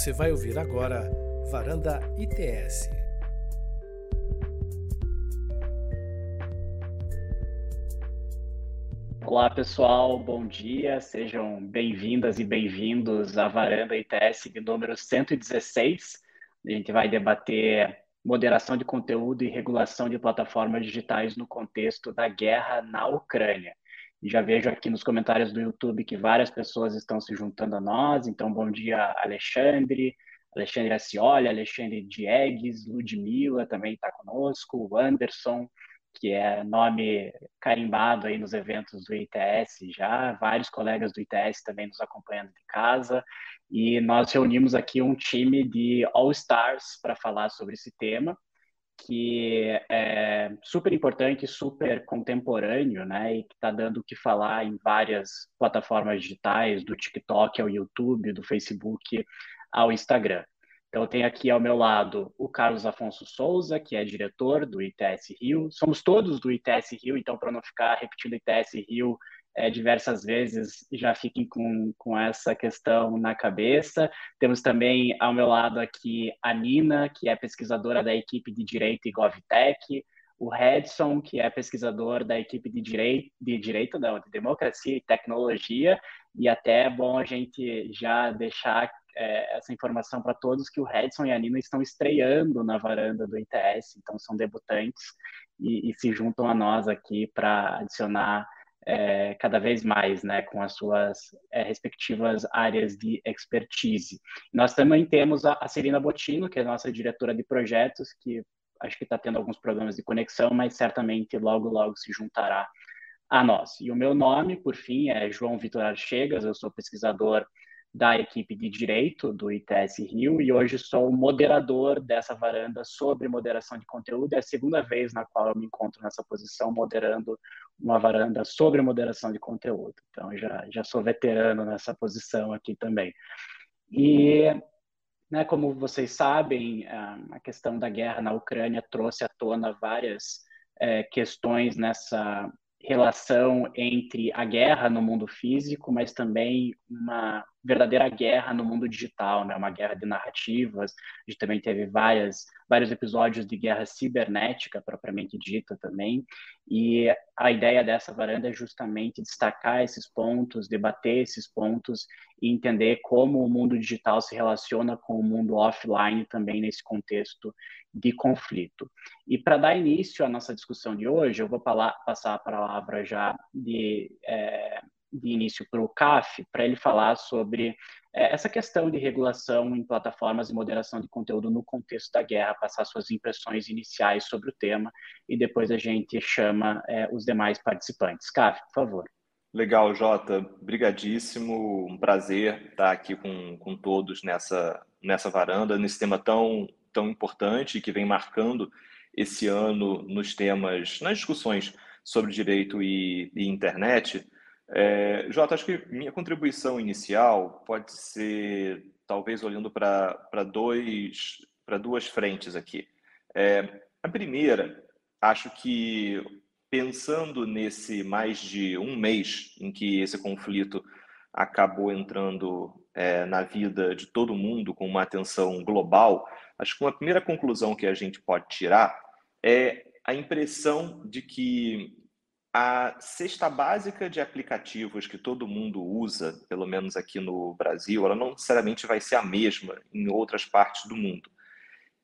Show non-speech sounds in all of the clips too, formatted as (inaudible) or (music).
Você vai ouvir agora Varanda ITS. Olá pessoal, bom dia, sejam bem-vindas e bem-vindos à Varanda ITS número 116. A gente vai debater moderação de conteúdo e regulação de plataformas digitais no contexto da guerra na Ucrânia. Já vejo aqui nos comentários do YouTube que várias pessoas estão se juntando a nós. Então, bom dia, Alexandre, Alexandre Acioli, Alexandre Diegues, Ludmila também está conosco, o Anderson, que é nome carimbado aí nos eventos do ITS já, vários colegas do ITS também nos acompanhando de casa. E nós reunimos aqui um time de All-Stars para falar sobre esse tema que é super importante, super contemporâneo, né, e que está dando o que falar em várias plataformas digitais, do TikTok ao YouTube, do Facebook ao Instagram. Então, eu tenho aqui ao meu lado o Carlos Afonso Souza, que é diretor do ITS Rio. Somos todos do ITS Rio, então, para não ficar repetindo ITS Rio é, diversas vezes já fiquem com, com essa questão na cabeça. Temos também ao meu lado aqui a Nina, que é pesquisadora da equipe de Direito e GovTech, o Redson, que é pesquisador da equipe de Direito, de Direito não, de Democracia e Tecnologia, e até é bom a gente já deixar é, essa informação para todos que o Redson e a Nina estão estreando na varanda do ITS, então são debutantes e, e se juntam a nós aqui para adicionar é, cada vez mais, né, com as suas é, respectivas áreas de expertise. Nós também temos a, a Celina Botino, que é nossa diretora de projetos, que acho que está tendo alguns problemas de conexão, mas certamente logo, logo se juntará a nós. E o meu nome, por fim, é João Vitor Archegas, eu sou pesquisador da equipe de direito do ITS Rio e hoje sou moderador dessa varanda sobre moderação de conteúdo. É a segunda vez na qual eu me encontro nessa posição, moderando uma varanda sobre moderação de conteúdo. Então, já, já sou veterano nessa posição aqui também. E, né, como vocês sabem, a questão da guerra na Ucrânia trouxe à tona várias é, questões nessa relação entre a guerra no mundo físico, mas também uma verdadeira guerra no mundo digital, né? Uma guerra de narrativas. A gente também teve várias, vários episódios de guerra cibernética propriamente dita também. E a ideia dessa varanda é justamente destacar esses pontos, debater esses pontos e entender como o mundo digital se relaciona com o mundo offline também nesse contexto de conflito. E para dar início à nossa discussão de hoje, eu vou passar a palavra já de é, de início para o CAF, para ele falar sobre é, essa questão de regulação em plataformas e moderação de conteúdo no contexto da guerra, passar suas impressões iniciais sobre o tema e depois a gente chama é, os demais participantes. CAF, por favor. Legal, Jota. Brigadíssimo. Um prazer estar aqui com, com todos nessa, nessa varanda, nesse tema tão, tão importante que vem marcando esse ano nos temas, nas discussões sobre direito e, e internet. É, Jota, acho que minha contribuição inicial pode ser, talvez, olhando para duas frentes aqui. É, a primeira, acho que pensando nesse mais de um mês em que esse conflito acabou entrando é, na vida de todo mundo com uma atenção global, acho que uma primeira conclusão que a gente pode tirar é a impressão de que a cesta básica de aplicativos que todo mundo usa, pelo menos aqui no Brasil, ela não necessariamente vai ser a mesma em outras partes do mundo.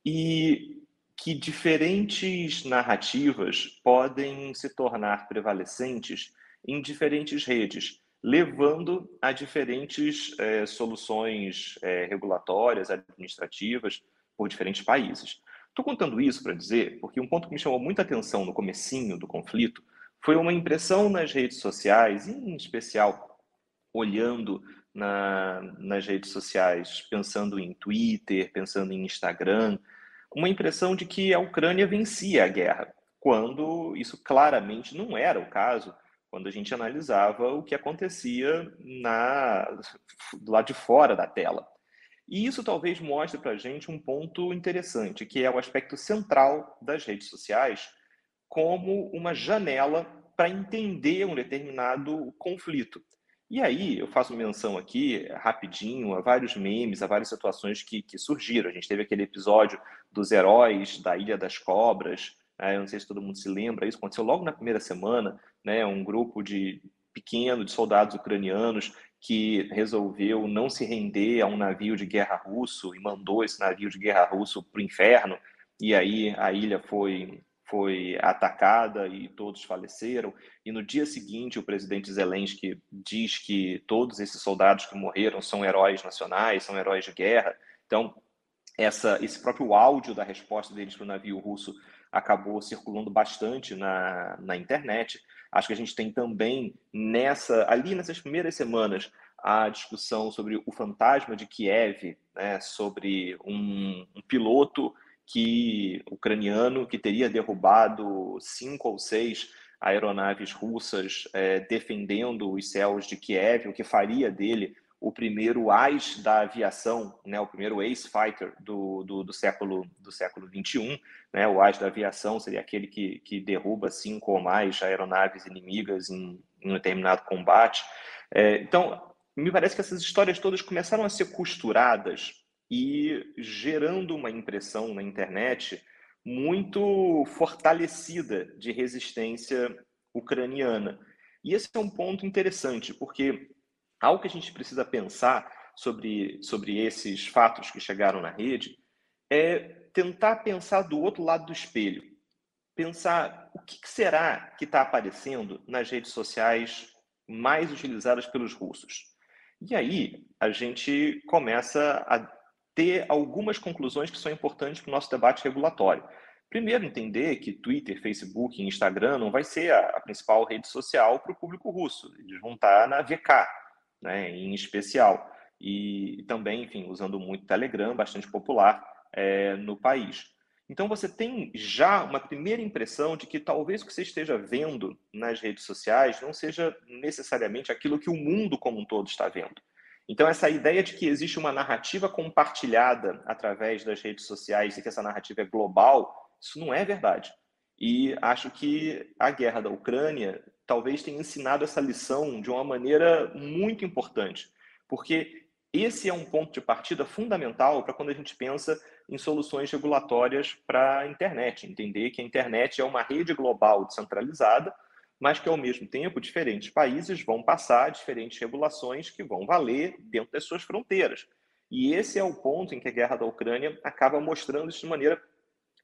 E que diferentes narrativas podem se tornar prevalecentes em diferentes redes, levando a diferentes é, soluções é, regulatórias, administrativas por diferentes países. Estou contando isso para dizer, porque um ponto que me chamou muita atenção no comecinho do conflito foi uma impressão nas redes sociais, em especial olhando na, nas redes sociais, pensando em Twitter, pensando em Instagram, uma impressão de que a Ucrânia vencia a guerra, quando isso claramente não era o caso, quando a gente analisava o que acontecia na, lado de fora da tela. E isso talvez mostre para a gente um ponto interessante, que é o aspecto central das redes sociais, como uma janela para entender um determinado conflito. E aí eu faço menção aqui, rapidinho, a vários memes, a várias situações que, que surgiram. A gente teve aquele episódio dos heróis da Ilha das Cobras, né? eu não sei se todo mundo se lembra, isso aconteceu logo na primeira semana, né? um grupo de pequeno de soldados ucranianos que resolveu não se render a um navio de guerra russo e mandou esse navio de guerra russo para o inferno, e aí a ilha foi foi atacada e todos faleceram. E no dia seguinte, o presidente Zelensky diz que todos esses soldados que morreram são heróis nacionais, são heróis de guerra. Então, essa, esse próprio áudio da resposta deles para o navio russo acabou circulando bastante na, na internet. Acho que a gente tem também nessa, ali nessas primeiras semanas, a discussão sobre o fantasma de Kiev, né, sobre um, um piloto que ucraniano que teria derrubado cinco ou seis aeronaves russas é, defendendo os céus de Kiev, o que faria dele o primeiro AIS da aviação, né, o primeiro ace fighter do, do, do século do século 21, né, o AIS da aviação seria aquele que, que derruba cinco ou mais aeronaves inimigas em, em um determinado combate. É, então, me parece que essas histórias todas começaram a ser costuradas e gerando uma impressão na internet muito fortalecida de resistência ucraniana. E esse é um ponto interessante, porque algo que a gente precisa pensar sobre, sobre esses fatos que chegaram na rede é tentar pensar do outro lado do espelho. Pensar o que será que está aparecendo nas redes sociais mais utilizadas pelos russos. E aí a gente começa a ter algumas conclusões que são importantes para o nosso debate regulatório. Primeiro, entender que Twitter, Facebook e Instagram não vai ser a, principal rede social para o público russo. Eles vão estar na VK, né, em especial. E também, enfim, usando muito Telegram, bastante popular é, no país. Então, você tem já uma primeira impressão de que talvez o que você esteja vendo nas redes sociais não seja necessariamente aquilo que o mundo como um todo está vendo. Então, essa ideia de que existe uma narrativa compartilhada através das redes sociais e que essa narrativa é global, isso não é verdade. E acho que a guerra da Ucrânia talvez tenha ensinado essa lição de uma maneira muito importante, porque esse é um ponto de partida fundamental para quando a gente pensa em soluções regulatórias para a internet. Entender que a internet é uma rede global descentralizada mas que ao mesmo tempo diferentes países vão passar diferentes regulações que vão valer dentro das suas fronteiras. E esse é o ponto em que a guerra da Ucrânia acaba mostrando isso de maneira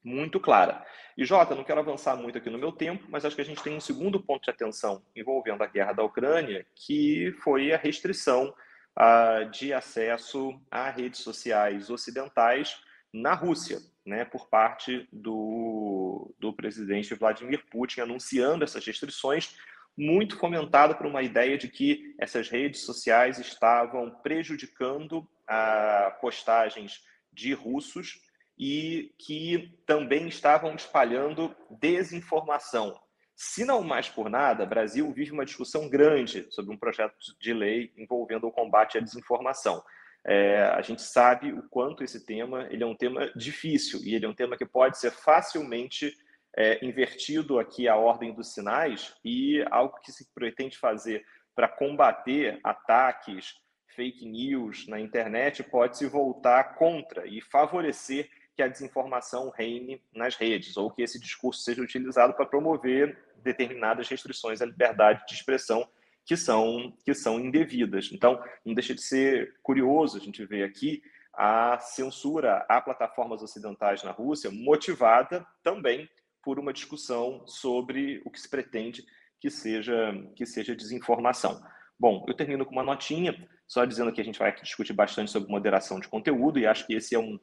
muito clara. E Jota, não quero avançar muito aqui no meu tempo, mas acho que a gente tem um segundo ponto de atenção envolvendo a guerra da Ucrânia, que foi a restrição uh, de acesso a redes sociais ocidentais na Rússia né, por parte do, do presidente Vladimir Putin, anunciando essas restrições, muito fomentado por uma ideia de que essas redes sociais estavam prejudicando a postagens de russos e que também estavam espalhando desinformação. Se não mais por nada, Brasil vive uma discussão grande sobre um projeto de lei envolvendo o combate à desinformação. É, a gente sabe o quanto esse tema ele é um tema difícil e ele é um tema que pode ser facilmente é, invertido aqui a ordem dos sinais e algo que se pretende fazer para combater ataques, fake news na internet pode se voltar contra e favorecer que a desinformação reine nas redes ou que esse discurso seja utilizado para promover determinadas restrições à liberdade de expressão que são, que são indevidas. Então, não deixa de ser curioso a gente ver aqui a censura a plataformas ocidentais na Rússia, motivada também por uma discussão sobre o que se pretende que seja, que seja desinformação. Bom, eu termino com uma notinha, só dizendo que a gente vai discutir bastante sobre moderação de conteúdo, e acho que esse é um,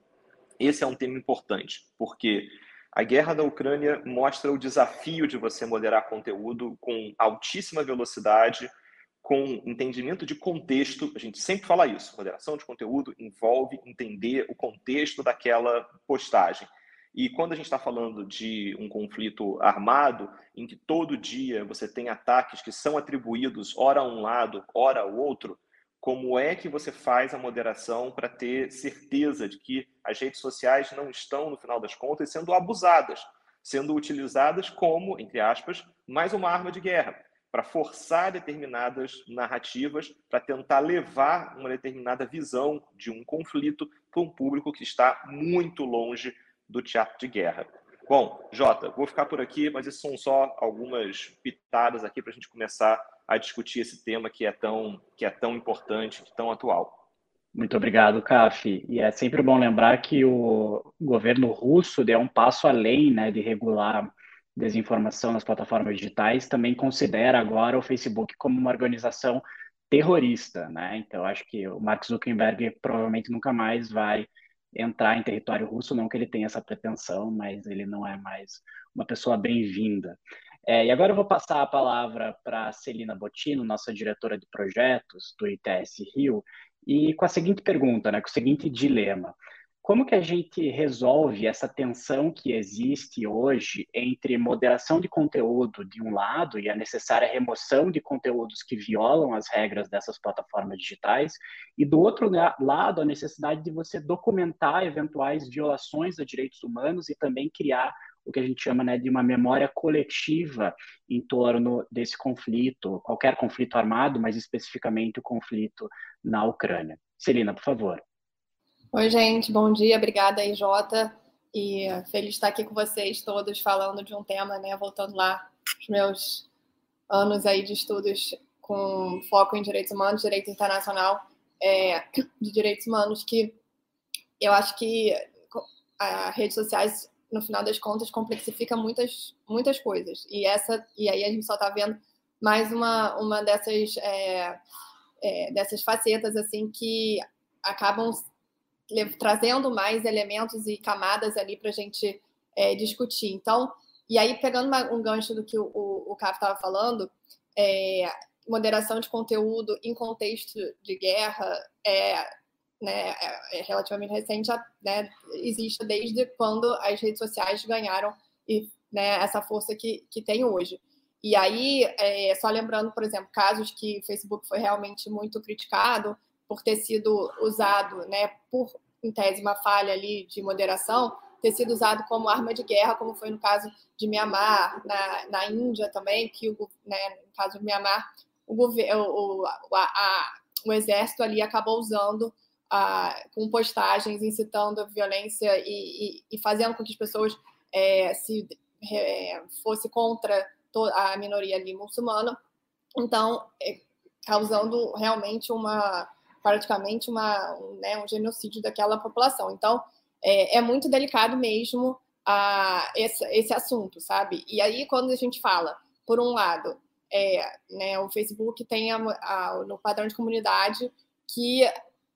esse é um tema importante, porque a guerra da Ucrânia mostra o desafio de você moderar conteúdo com altíssima velocidade, com entendimento de contexto. A gente sempre fala isso. Moderação de conteúdo envolve entender o contexto daquela postagem. E quando a gente está falando de um conflito armado, em que todo dia você tem ataques que são atribuídos ora a um lado, ora ao outro, como é que você faz a moderação para ter certeza de que as redes sociais não estão, no final das contas, sendo abusadas, sendo utilizadas como, entre aspas, mais uma arma de guerra? para forçar determinadas narrativas, para tentar levar uma determinada visão de um conflito para um público que está muito longe do teatro de guerra. Bom, Jota, vou ficar por aqui, mas isso são só algumas pitadas aqui para a gente começar a discutir esse tema que é tão, que é tão importante, tão atual. Muito obrigado, Caf. E é sempre bom lembrar que o governo russo deu um passo além né, de regular desinformação nas plataformas digitais, também considera agora o Facebook como uma organização terrorista. Né? Então, acho que o Mark Zuckerberg provavelmente nunca mais vai entrar em território russo, não que ele tenha essa pretensão, mas ele não é mais uma pessoa bem-vinda. É, e agora eu vou passar a palavra para Celina Bottino, nossa diretora de projetos do ITS Rio, e com a seguinte pergunta, né, com o seguinte dilema. Como que a gente resolve essa tensão que existe hoje entre moderação de conteúdo de um lado e a necessária remoção de conteúdos que violam as regras dessas plataformas digitais, e do outro lado a necessidade de você documentar eventuais violações a direitos humanos e também criar o que a gente chama né, de uma memória coletiva em torno desse conflito, qualquer conflito armado, mas especificamente o conflito na Ucrânia. Celina, por favor. Oi, gente, bom dia, obrigada Jota, e feliz de estar aqui com vocês todos falando de um tema, né, voltando lá os meus anos aí de estudos com foco em direitos humanos, direito internacional é, de direitos humanos, que eu acho que as redes sociais no final das contas, complexifica muitas, muitas coisas. E essa e aí a gente só está vendo mais uma, uma dessas, é, é, dessas facetas assim que acabam trazendo mais elementos e camadas ali para a gente é, discutir. Então, e aí pegando uma, um gancho do que o, o, o estava falando, é, moderação de conteúdo em contexto de guerra é né, é, é relativamente recente, né, existe desde quando as redes sociais ganharam e, né, essa força que, que tem hoje. E aí, é, só lembrando, por exemplo, casos que o Facebook foi realmente muito criticado por ter sido usado, né, por, em uma falha ali de moderação, ter sido usado como arma de guerra, como foi no caso de Mianmar, na, na Índia também, que o, né, no caso de Mianmar, o, governo, o, a, a, o exército ali acabou usando com postagens incitando a violência e, e, e, fazendo com que as pessoas é, se é, fosse contra a minoria ali muçulmana, então é, causando realmente uma praticamente uma um, né, um genocídio daquela população. Então é, é muito delicado mesmo a, esse, esse assunto, sabe? E aí quando a gente fala, por um lado, é, né, o Facebook tem a, a, no padrão de comunidade que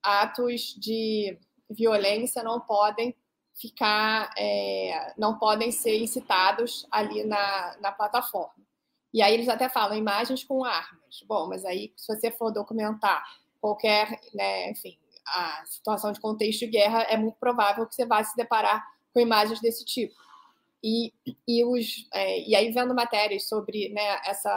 atos de violência não podem ficar, é, não podem ser incitados ali na, na plataforma. E aí eles até falam imagens com armas. Bom, mas aí se você for documentar qualquer, né, enfim, a situação de contexto de guerra, é muito provável que você vá se deparar com imagens desse tipo. E, e, os, é, e aí vendo matérias sobre né, esse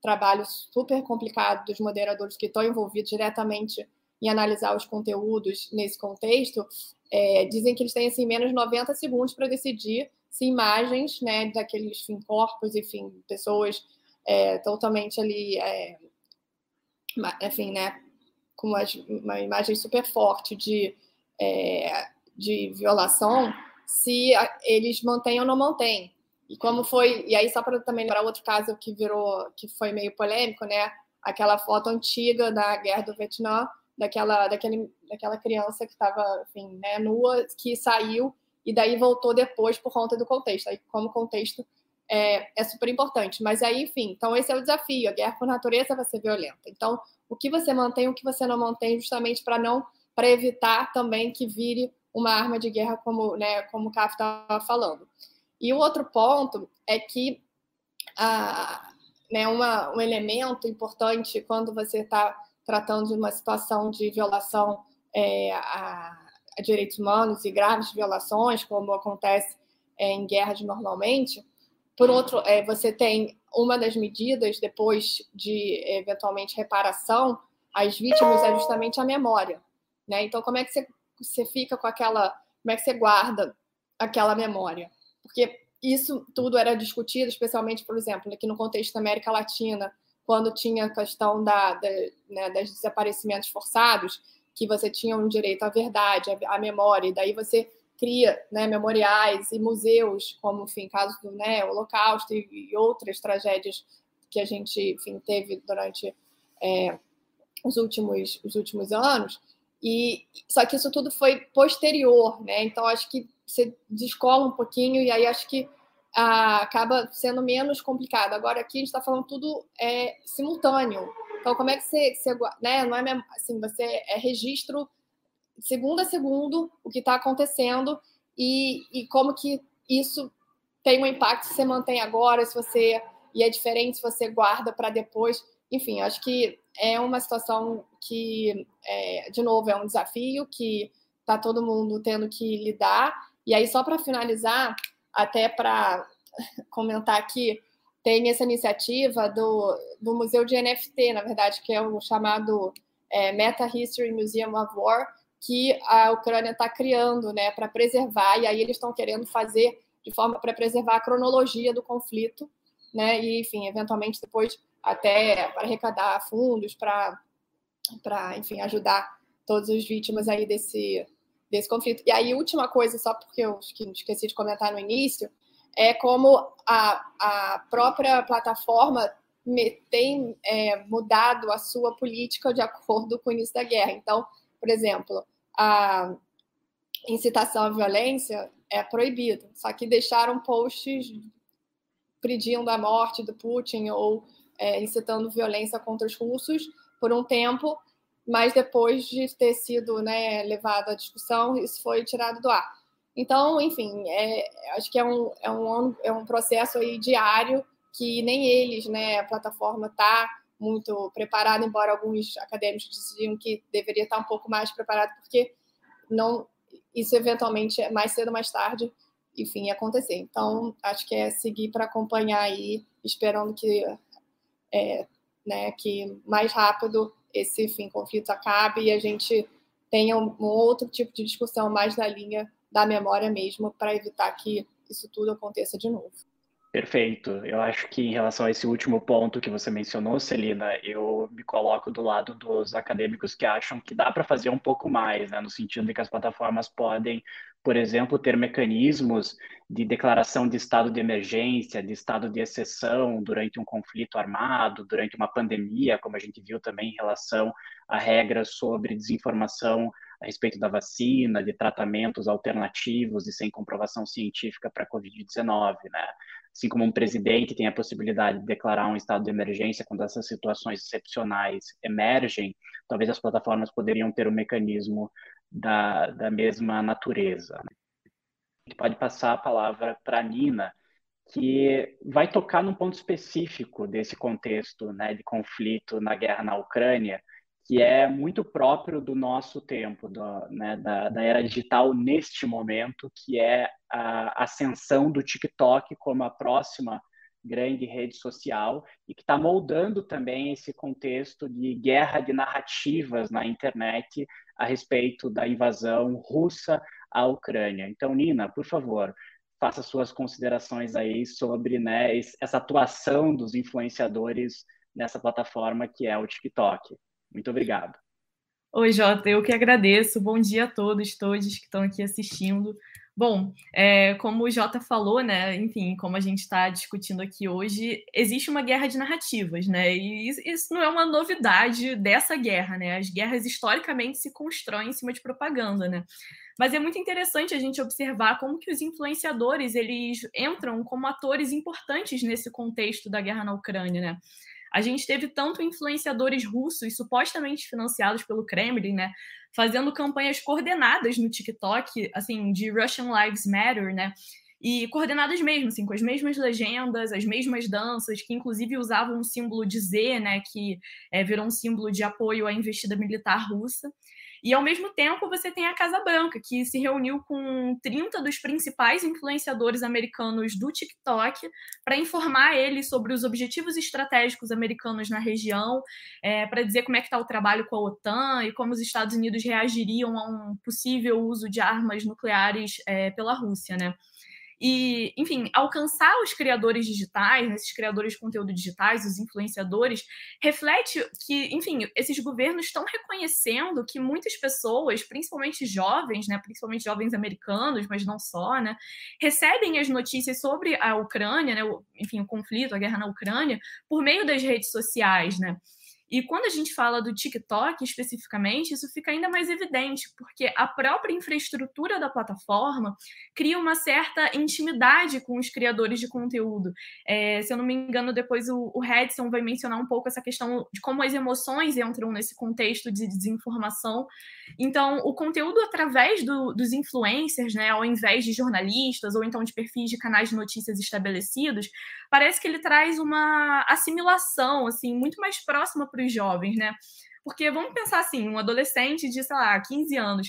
trabalho super complicado dos moderadores que estão envolvidos diretamente em analisar os conteúdos nesse contexto, é, dizem que eles têm assim, menos de 90 segundos para decidir se imagens né, daqueles enfim, corpos, enfim, pessoas é, totalmente ali, é, enfim, né, com uma, uma, imagem super forte de, é, de violação, se eles mantêm ou não mantêm. E como foi, e aí só para também lembrar outro caso que virou, que foi meio polêmico, né, aquela foto antiga da guerra do Vietnã, daquela, daquele, daquela criança que estava, enfim, né, nua, que saiu e daí voltou depois por conta do contexto. Aí, como contexto é, é super importante. Mas aí, enfim, então esse é o desafio. A guerra por natureza vai ser violenta. Então, o que você mantém, o que você não mantém, justamente para não, para evitar também que vire uma arma de guerra, como, né, como o Caf estava falando. E o outro ponto é que a, né, uma, um elemento importante quando você está tratando de uma situação de violação é, a, a, direitos humanos e graves violações, como acontece é, em guerras normalmente. Por outro, é, você tem uma das medidas depois de eventualmente reparação às vítimas é justamente a memória, né? Então, como é que você, você fica com aquela, como é que você guarda aquela memória? Porque isso tudo era discutido, especialmente, por exemplo, aqui no contexto da América Latina, quando tinha a questão da, da né, dos desaparecimentos forçados, que você tinha um direito à verdade, à, memória, e daí você cria né, memoriais e museus, como, enfim, caso do né, Holocausto e, e outras tragédias que a gente, enfim, teve durante é, os, últimos, os últimos anos. E só que isso tudo foi posterior, né? Então acho que você descola um pouquinho e aí acho que ah, acaba sendo menos complicado. Agora aqui a gente está falando tudo é, simultâneo. Então, como é que você, você né? Não é assim, você é registro segundo a segundo o que está acontecendo e, e como que isso tem um impacto se você mantém agora, se você e é diferente se você guarda para depois. Enfim, acho que é uma situação que, é, de novo, é um desafio que está todo mundo tendo que lidar. E aí, só para finalizar, até para comentar aqui, tem essa iniciativa do, do Museu de NFT, na verdade, que é o chamado é, Meta History Museum of War, que a Ucrânia está criando né, para preservar, e aí eles estão querendo fazer de forma para preservar a cronologia do conflito, né, e, enfim, eventualmente depois até para arrecadar fundos para, enfim, ajudar todas as vítimas aí desse, desse conflito. E aí, última coisa, só porque eu esqueci de comentar no início, é como a, a própria plataforma tem é, mudado a sua política de acordo com o início da guerra. Então, por exemplo, a incitação à violência é proibida, só que deixaram posts pedindo a morte do Putin ou é, incitando violência contra os russos por um tempo, mas depois de ter sido né, levado à discussão, isso foi tirado do ar. Então, enfim, é, acho que é um, é, um, é um processo aí diário que nem eles, né, a plataforma está muito preparada, embora alguns acadêmicos diziam que deveria estar um pouco mais preparado, porque não isso eventualmente mais cedo ou mais tarde, enfim, ia acontecer. Então, acho que é seguir para acompanhar aí, esperando que é, né, que mais rápido esse enfim, conflito acabe e a gente tenha um, um outro tipo de discussão mais na linha da memória mesmo, para evitar que isso tudo aconteça de novo. Perfeito. Eu acho que em relação a esse último ponto que você mencionou, Celina, eu me coloco do lado dos acadêmicos que acham que dá para fazer um pouco mais, né, no sentido de que as plataformas podem, por exemplo, ter mecanismos de declaração de estado de emergência, de estado de exceção durante um conflito armado, durante uma pandemia, como a gente viu também em relação a regras sobre desinformação a respeito da vacina, de tratamentos alternativos e sem comprovação científica para a Covid-19, né? assim como um presidente tem a possibilidade de declarar um estado de emergência quando essas situações excepcionais emergem, talvez as plataformas poderiam ter um mecanismo da, da mesma natureza. A gente pode passar a palavra para a Nina, que vai tocar num ponto específico desse contexto né, de conflito na guerra na Ucrânia, que é muito próprio do nosso tempo, do, né, da, da, era digital neste momento, que é a ascensão do TikTok como a próxima grande rede social e que está moldando também esse contexto de guerra de narrativas na internet a respeito da invasão russa à Ucrânia. Então, Nina, por favor, faça suas considerações aí sobre né, essa atuação dos influenciadores nessa plataforma que é o TikTok. Muito obrigado. Oi, Jota, eu que agradeço. Bom dia a todos, todos que estão aqui assistindo. Bom, é, como o Jota falou, né? Enfim, como a gente está discutindo aqui hoje, existe uma guerra de narrativas, né? E isso não é uma novidade dessa guerra, né? As guerras historicamente se constroem em cima de propaganda, né? Mas é muito interessante a gente observar como que os influenciadores eles entram como atores importantes nesse contexto da guerra na Ucrânia, né? A gente teve tanto influenciadores russos, supostamente financiados pelo Kremlin, né, fazendo campanhas coordenadas no TikTok, assim, de Russian Lives Matter, né, e coordenadas mesmo, assim, com as mesmas legendas, as mesmas danças, que inclusive usavam um símbolo de Z, né, que é, virou um símbolo de apoio à investida militar russa. E, ao mesmo tempo, você tem a Casa Branca, que se reuniu com 30 dos principais influenciadores americanos do TikTok para informar eles sobre os objetivos estratégicos americanos na região, é, para dizer como é que está o trabalho com a OTAN e como os Estados Unidos reagiriam a um possível uso de armas nucleares é, pela Rússia, né? E, enfim, alcançar os criadores digitais, esses criadores de conteúdo digitais, os influenciadores, reflete que, enfim, esses governos estão reconhecendo que muitas pessoas, principalmente jovens, né, principalmente jovens americanos, mas não só, né, recebem as notícias sobre a Ucrânia, né, o, enfim, o conflito, a guerra na Ucrânia, por meio das redes sociais, né? E quando a gente fala do TikTok especificamente, isso fica ainda mais evidente, porque a própria infraestrutura da plataforma cria uma certa intimidade com os criadores de conteúdo. É, se eu não me engano, depois o, Redson vai mencionar um pouco essa questão de como as emoções entram nesse contexto de desinformação. Então, o conteúdo através do, dos influencers, né, ao invés de jornalistas ou então de perfis de canais de notícias estabelecidos, parece que ele traz uma assimilação assim muito mais próxima para os jovens, né? Porque vamos pensar assim, um adolescente de, sei lá, 15 anos,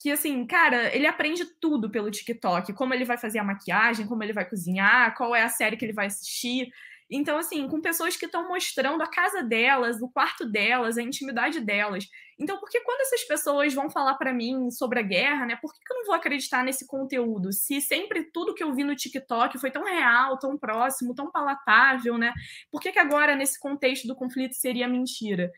que assim, cara, ele aprende tudo pelo TikTok, como ele vai fazer a maquiagem, como ele vai cozinhar, qual é a série que ele vai assistir. Então, assim, com pessoas que estão mostrando a casa delas, o quarto delas, a intimidade delas. Então, por que quando essas pessoas vão falar para mim sobre a guerra, né? Por que, que eu não vou acreditar nesse conteúdo? Se sempre tudo que eu vi no TikTok foi tão real, tão próximo, tão palatável, né? Por que, que agora, nesse contexto do conflito, seria mentira?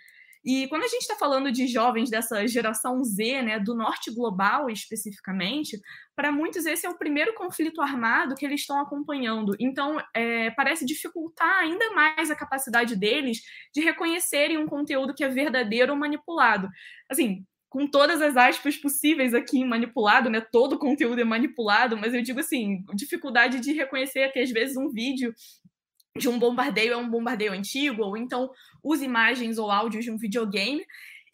E quando a gente está falando de jovens dessa geração Z, né, do norte global especificamente, para muitos esse é o primeiro conflito armado que eles estão acompanhando. Então, é, parece dificultar ainda mais a capacidade deles de reconhecerem um conteúdo que é verdadeiro ou manipulado. Assim, com todas as aspas possíveis aqui manipulado, né? Todo conteúdo é manipulado, mas eu digo assim, dificuldade de reconhecer que às vezes um vídeo de um bombardeio é um bombardeio antigo, ou então usa imagens ou áudios de um videogame,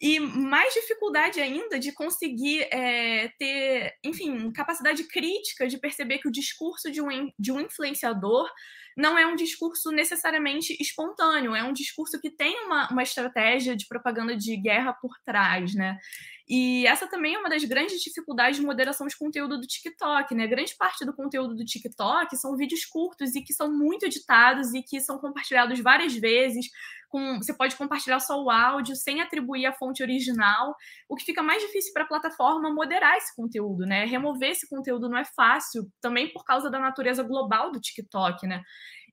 e mais dificuldade ainda de conseguir é, ter, enfim, capacidade crítica de perceber que o discurso de um, de um influenciador não é um discurso necessariamente espontâneo, é um discurso que tem uma, uma estratégia de propaganda de guerra por trás, né? E essa também é uma das grandes dificuldades de moderação de conteúdo do TikTok, né? Grande parte do conteúdo do TikTok são vídeos curtos e que são muito editados e que são compartilhados várias vezes. Com, você pode compartilhar só o áudio sem atribuir a fonte original, o que fica mais difícil para a plataforma moderar esse conteúdo, né? Remover esse conteúdo não é fácil, também por causa da natureza global do TikTok, né?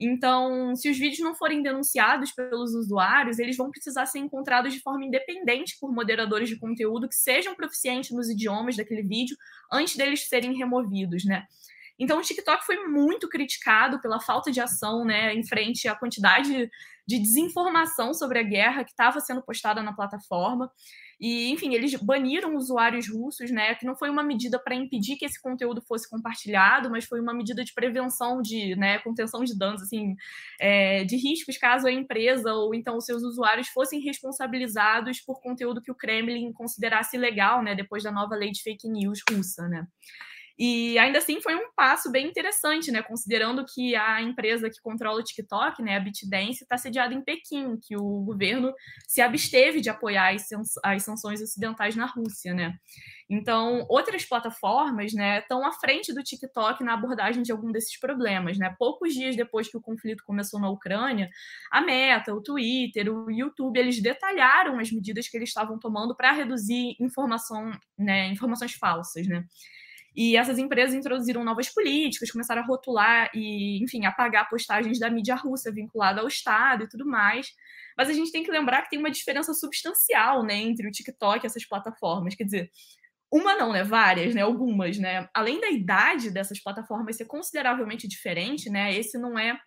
Então, se os vídeos não forem denunciados pelos usuários, eles vão precisar ser encontrados de forma independente por moderadores de conteúdo que sejam proficientes nos idiomas daquele vídeo antes deles serem removidos, né? Então, o TikTok foi muito criticado pela falta de ação, né, em frente à quantidade de desinformação sobre a guerra que estava sendo postada na plataforma. E, enfim, eles baniram usuários russos, né? Que não foi uma medida para impedir que esse conteúdo fosse compartilhado, mas foi uma medida de prevenção de, né, contenção de danos, assim, é, de riscos caso a empresa ou então os seus usuários fossem responsabilizados por conteúdo que o Kremlin considerasse ilegal, né? Depois da nova lei de fake news russa, né? E ainda assim foi um passo bem interessante, né? Considerando que a empresa que controla o TikTok, né, a BitDance, está sediada em Pequim, que o governo se absteve de apoiar as sanções ocidentais na Rússia, né? Então, outras plataformas, né, estão à frente do TikTok na abordagem de algum desses problemas, né? Poucos dias depois que o conflito começou na Ucrânia, a Meta, o Twitter, o YouTube, eles detalharam as medidas que eles estavam tomando para reduzir informação, né, informações falsas, né? E essas empresas introduziram novas políticas, começaram a rotular e, enfim, apagar postagens da mídia russa vinculada ao Estado e tudo mais. Mas a gente tem que lembrar que tem uma diferença substancial né, entre o TikTok e essas plataformas. Quer dizer, uma não, né? Várias, né? Algumas, né? Além da idade dessas plataformas ser consideravelmente diferente, né? Esse não é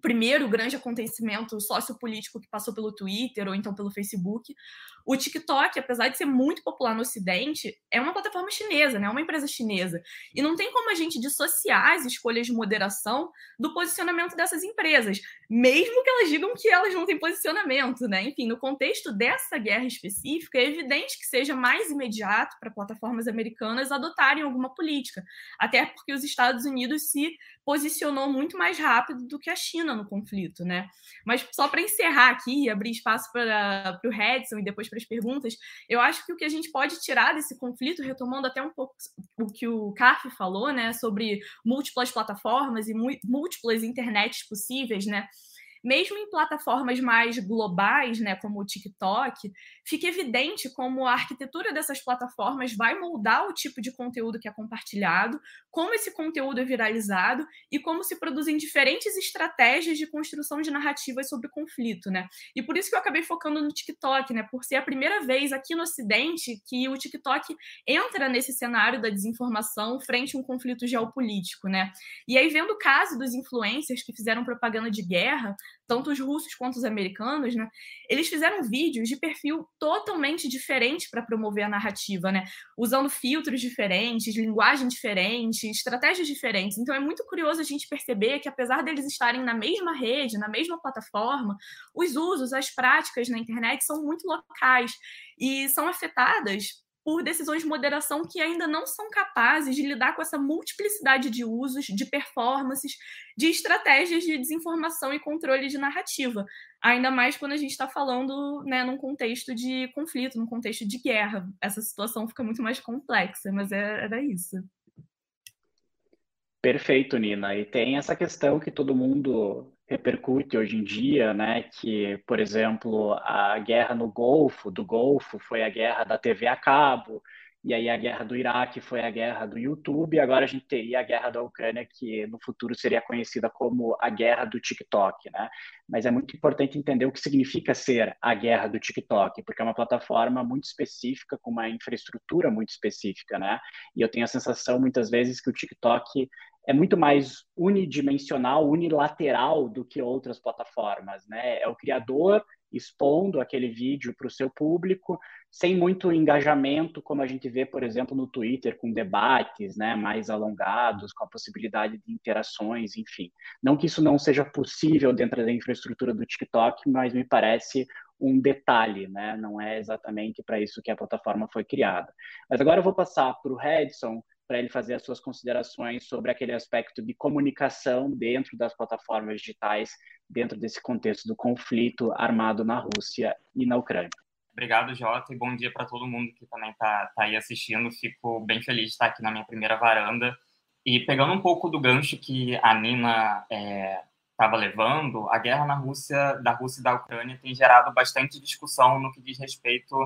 primeiro grande acontecimento sociopolítico que passou pelo Twitter ou então pelo Facebook. O TikTok, apesar de ser muito popular no Ocidente, é uma plataforma chinesa, né? É uma empresa chinesa. E não tem como a gente dissociar as escolhas de moderação do posicionamento dessas empresas, mesmo que elas digam que elas não têm posicionamento, né? Enfim, no contexto dessa guerra específica, é evidente que seja mais imediato para plataformas americanas adotarem alguma política, até porque os Estados Unidos se posicionou muito mais rápido do que a China no conflito, né? Mas só para encerrar aqui abrir espaço para o Redson e depois para as perguntas, eu acho que o que a gente pode tirar desse conflito, retomando até um pouco o que o Carf falou, né, sobre múltiplas plataformas e múltiplas internets possíveis, né? mesmo em plataformas mais globais, né, como o TikTok, fica evidente como a arquitetura dessas plataformas vai moldar o tipo de conteúdo que é compartilhado, como esse conteúdo é viralizado e como se produzem diferentes estratégias de construção de narrativas sobre conflito, né? E por isso que eu acabei focando no TikTok, né, por ser a primeira vez aqui no Ocidente que o TikTok entra nesse cenário da desinformação frente a um conflito geopolítico, né? E aí vendo o caso dos influencers que fizeram propaganda de guerra, tanto os russos quanto os americanos, né? Eles fizeram vídeos de perfil totalmente diferente para promover a narrativa, né? Usando filtros diferentes, linguagem diferente, estratégias diferentes. Então é muito curioso a gente perceber que apesar deles estarem na mesma rede, na mesma plataforma, os usos, as práticas na internet são muito locais e são afetadas por decisões de moderação que ainda não são capazes de lidar com essa multiplicidade de usos, de performances, de estratégias de desinformação e controle de narrativa. Ainda mais quando a gente está falando né, num contexto de conflito, num contexto de guerra. Essa situação fica muito mais complexa, mas é, era isso. Perfeito, Nina. E tem essa questão que todo mundo repercute hoje em dia, né? Que, por exemplo, a guerra no Golfo, do Golfo, foi a guerra da TV a cabo, e aí a guerra do Iraque foi a guerra do YouTube, agora a gente teria a guerra da Ucrânia, que no futuro seria conhecida como a guerra do TikTok, né? Mas é muito importante entender o que significa ser a guerra do TikTok, porque é uma plataforma muito específica, com uma infraestrutura muito específica, né? E eu tenho a sensação, muitas vezes, que o TikTok é muito mais unidimensional, unilateral do que outras plataformas, né? É o criador expondo aquele vídeo para o seu público, sem muito engajamento, como a gente vê, por exemplo, no Twitter, com debates né, mais alongados, com a possibilidade de interações, enfim. Não que isso não seja possível dentro da infraestrutura do TikTok, mas me parece um detalhe, né? não é exatamente para isso que a plataforma foi criada. Mas agora eu vou passar para o Redson, para ele fazer as suas considerações sobre aquele aspecto de comunicação dentro das plataformas digitais, dentro desse contexto do conflito armado na Rússia e na Ucrânia. Obrigado, Jota, e bom dia para todo mundo que também está tá aí assistindo. Fico bem feliz de estar aqui na minha primeira varanda. E pegando um pouco do gancho que a Nina estava é, levando, a guerra na Rússia, da Rússia e da Ucrânia tem gerado bastante discussão no que diz respeito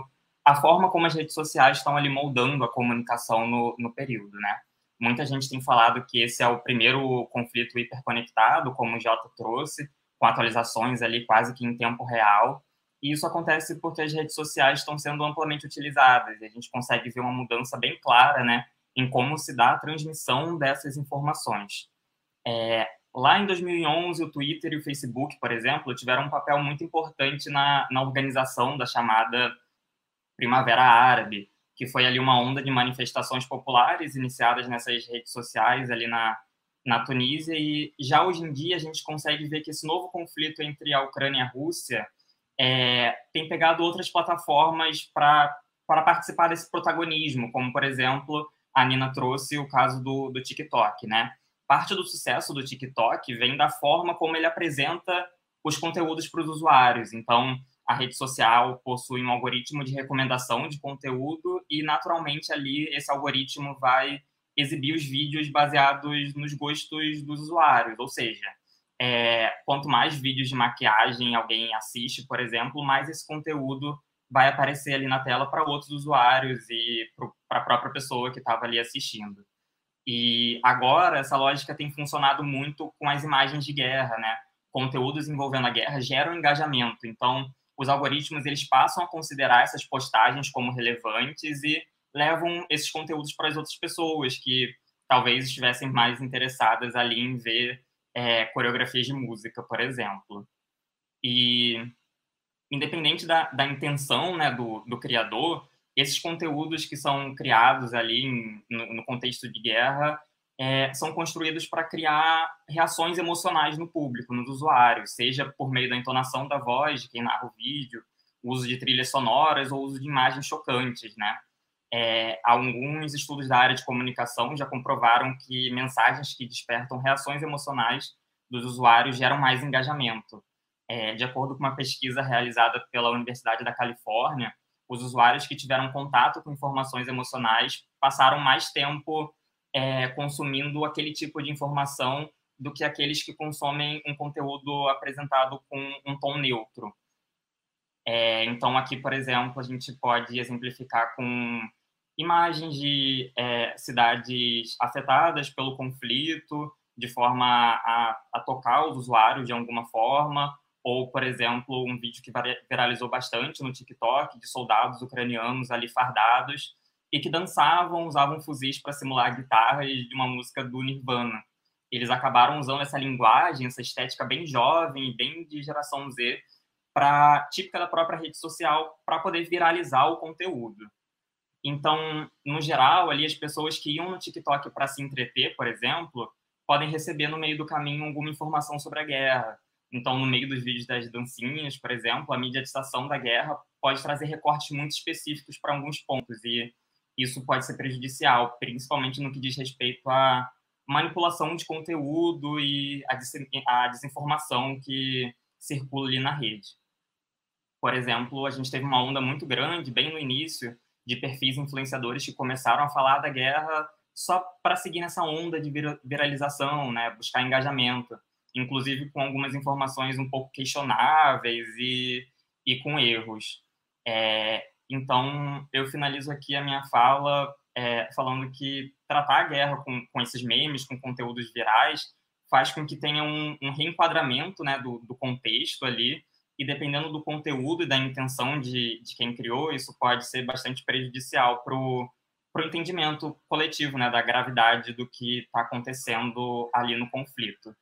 a forma como as redes sociais estão ali moldando a comunicação no, no período, né? Muita gente tem falado que esse é o primeiro conflito hiperconectado, como o Jota trouxe, com atualizações ali quase que em tempo real. E isso acontece porque as redes sociais estão sendo amplamente utilizadas. E a gente consegue ver uma mudança bem clara, né, em como se dá a transmissão dessas informações. É, lá em 2011, o Twitter e o Facebook, por exemplo, tiveram um papel muito importante na, na organização da chamada Primavera Árabe, que foi ali uma onda de manifestações populares iniciadas nessas redes sociais ali na, na Tunísia e já hoje em dia a gente consegue ver que esse novo conflito entre a Ucrânia e a Rússia é, tem pegado outras plataformas para participar desse protagonismo, como, por exemplo, a Nina trouxe o caso do, do TikTok, né? Parte do sucesso do TikTok vem da forma como ele apresenta os conteúdos para os usuários. Então, a rede social possui um algoritmo de recomendação de conteúdo e, naturalmente, ali esse algoritmo vai exibir os vídeos baseados nos gostos dos usuários. Ou seja, é, quanto mais vídeos de maquiagem alguém assiste, por exemplo, mais esse conteúdo vai aparecer ali na tela para outros usuários e para a própria pessoa que estava ali assistindo. E agora essa lógica tem funcionado muito com as imagens de guerra, né? Conteúdos envolvendo a guerra geram engajamento. Então, os algoritmos eles passam a considerar essas postagens como relevantes e levam esses conteúdos para as outras pessoas que talvez estivessem mais interessadas ali em ver é, coreografias de música, por exemplo. E independente da, da intenção né, do, do criador, esses conteúdos que são criados ali em, no, no contexto de guerra, é, são construídos para criar reações emocionais no público, nos usuários, seja por meio da entonação da voz de quem narra o vídeo, uso de trilhas sonoras ou uso de imagens chocantes, né? É, alguns estudos da área de comunicação já comprovaram que mensagens que despertam reações emocionais dos usuários geram mais engajamento. É, de acordo com uma pesquisa realizada pela Universidade da Califórnia, os usuários que tiveram contato com informações emocionais passaram mais tempo é, consumindo aquele tipo de informação do que aqueles que consomem um conteúdo apresentado com um tom neutro. É, então, aqui, por exemplo, a gente pode exemplificar com imagens de é, cidades afetadas pelo conflito, de forma a, a, tocar os usuários de alguma forma, ou, por exemplo, um vídeo que viralizou bastante no TikTok de soldados ucranianos ali fardados e que dançavam, usavam fuzis para simular guitarras de uma música do Nirvana. Eles acabaram usando essa linguagem, essa estética bem jovem, bem de geração Z, para típica da própria rede social, para poder viralizar o conteúdo. Então, no geral, ali as pessoas que iam no TikTok para se entreter, por exemplo, podem receber no meio do caminho alguma informação sobre a guerra. Então, no meio dos vídeos das dancinhas, por exemplo, a mediatização da guerra pode trazer recortes muito específicos para alguns pontos e isso pode ser prejudicial, principalmente no que diz respeito à manipulação de conteúdo e a desinformação que circula ali na rede. Por exemplo, a gente teve uma onda muito grande, bem no início, de perfis influenciadores que começaram a falar da guerra só para seguir nessa onda de viralização, né, buscar engajamento, inclusive com algumas informações um pouco questionáveis e, e com erros. É, então, eu finalizo aqui a minha fala é, falando que tratar a guerra com, com esses memes, com conteúdos virais, faz com que tenha um, um reenquadramento né, do, do, contexto ali, e dependendo do conteúdo e da intenção de, de quem criou, isso pode ser bastante prejudicial para o entendimento coletivo né, da gravidade do que está acontecendo ali no conflito.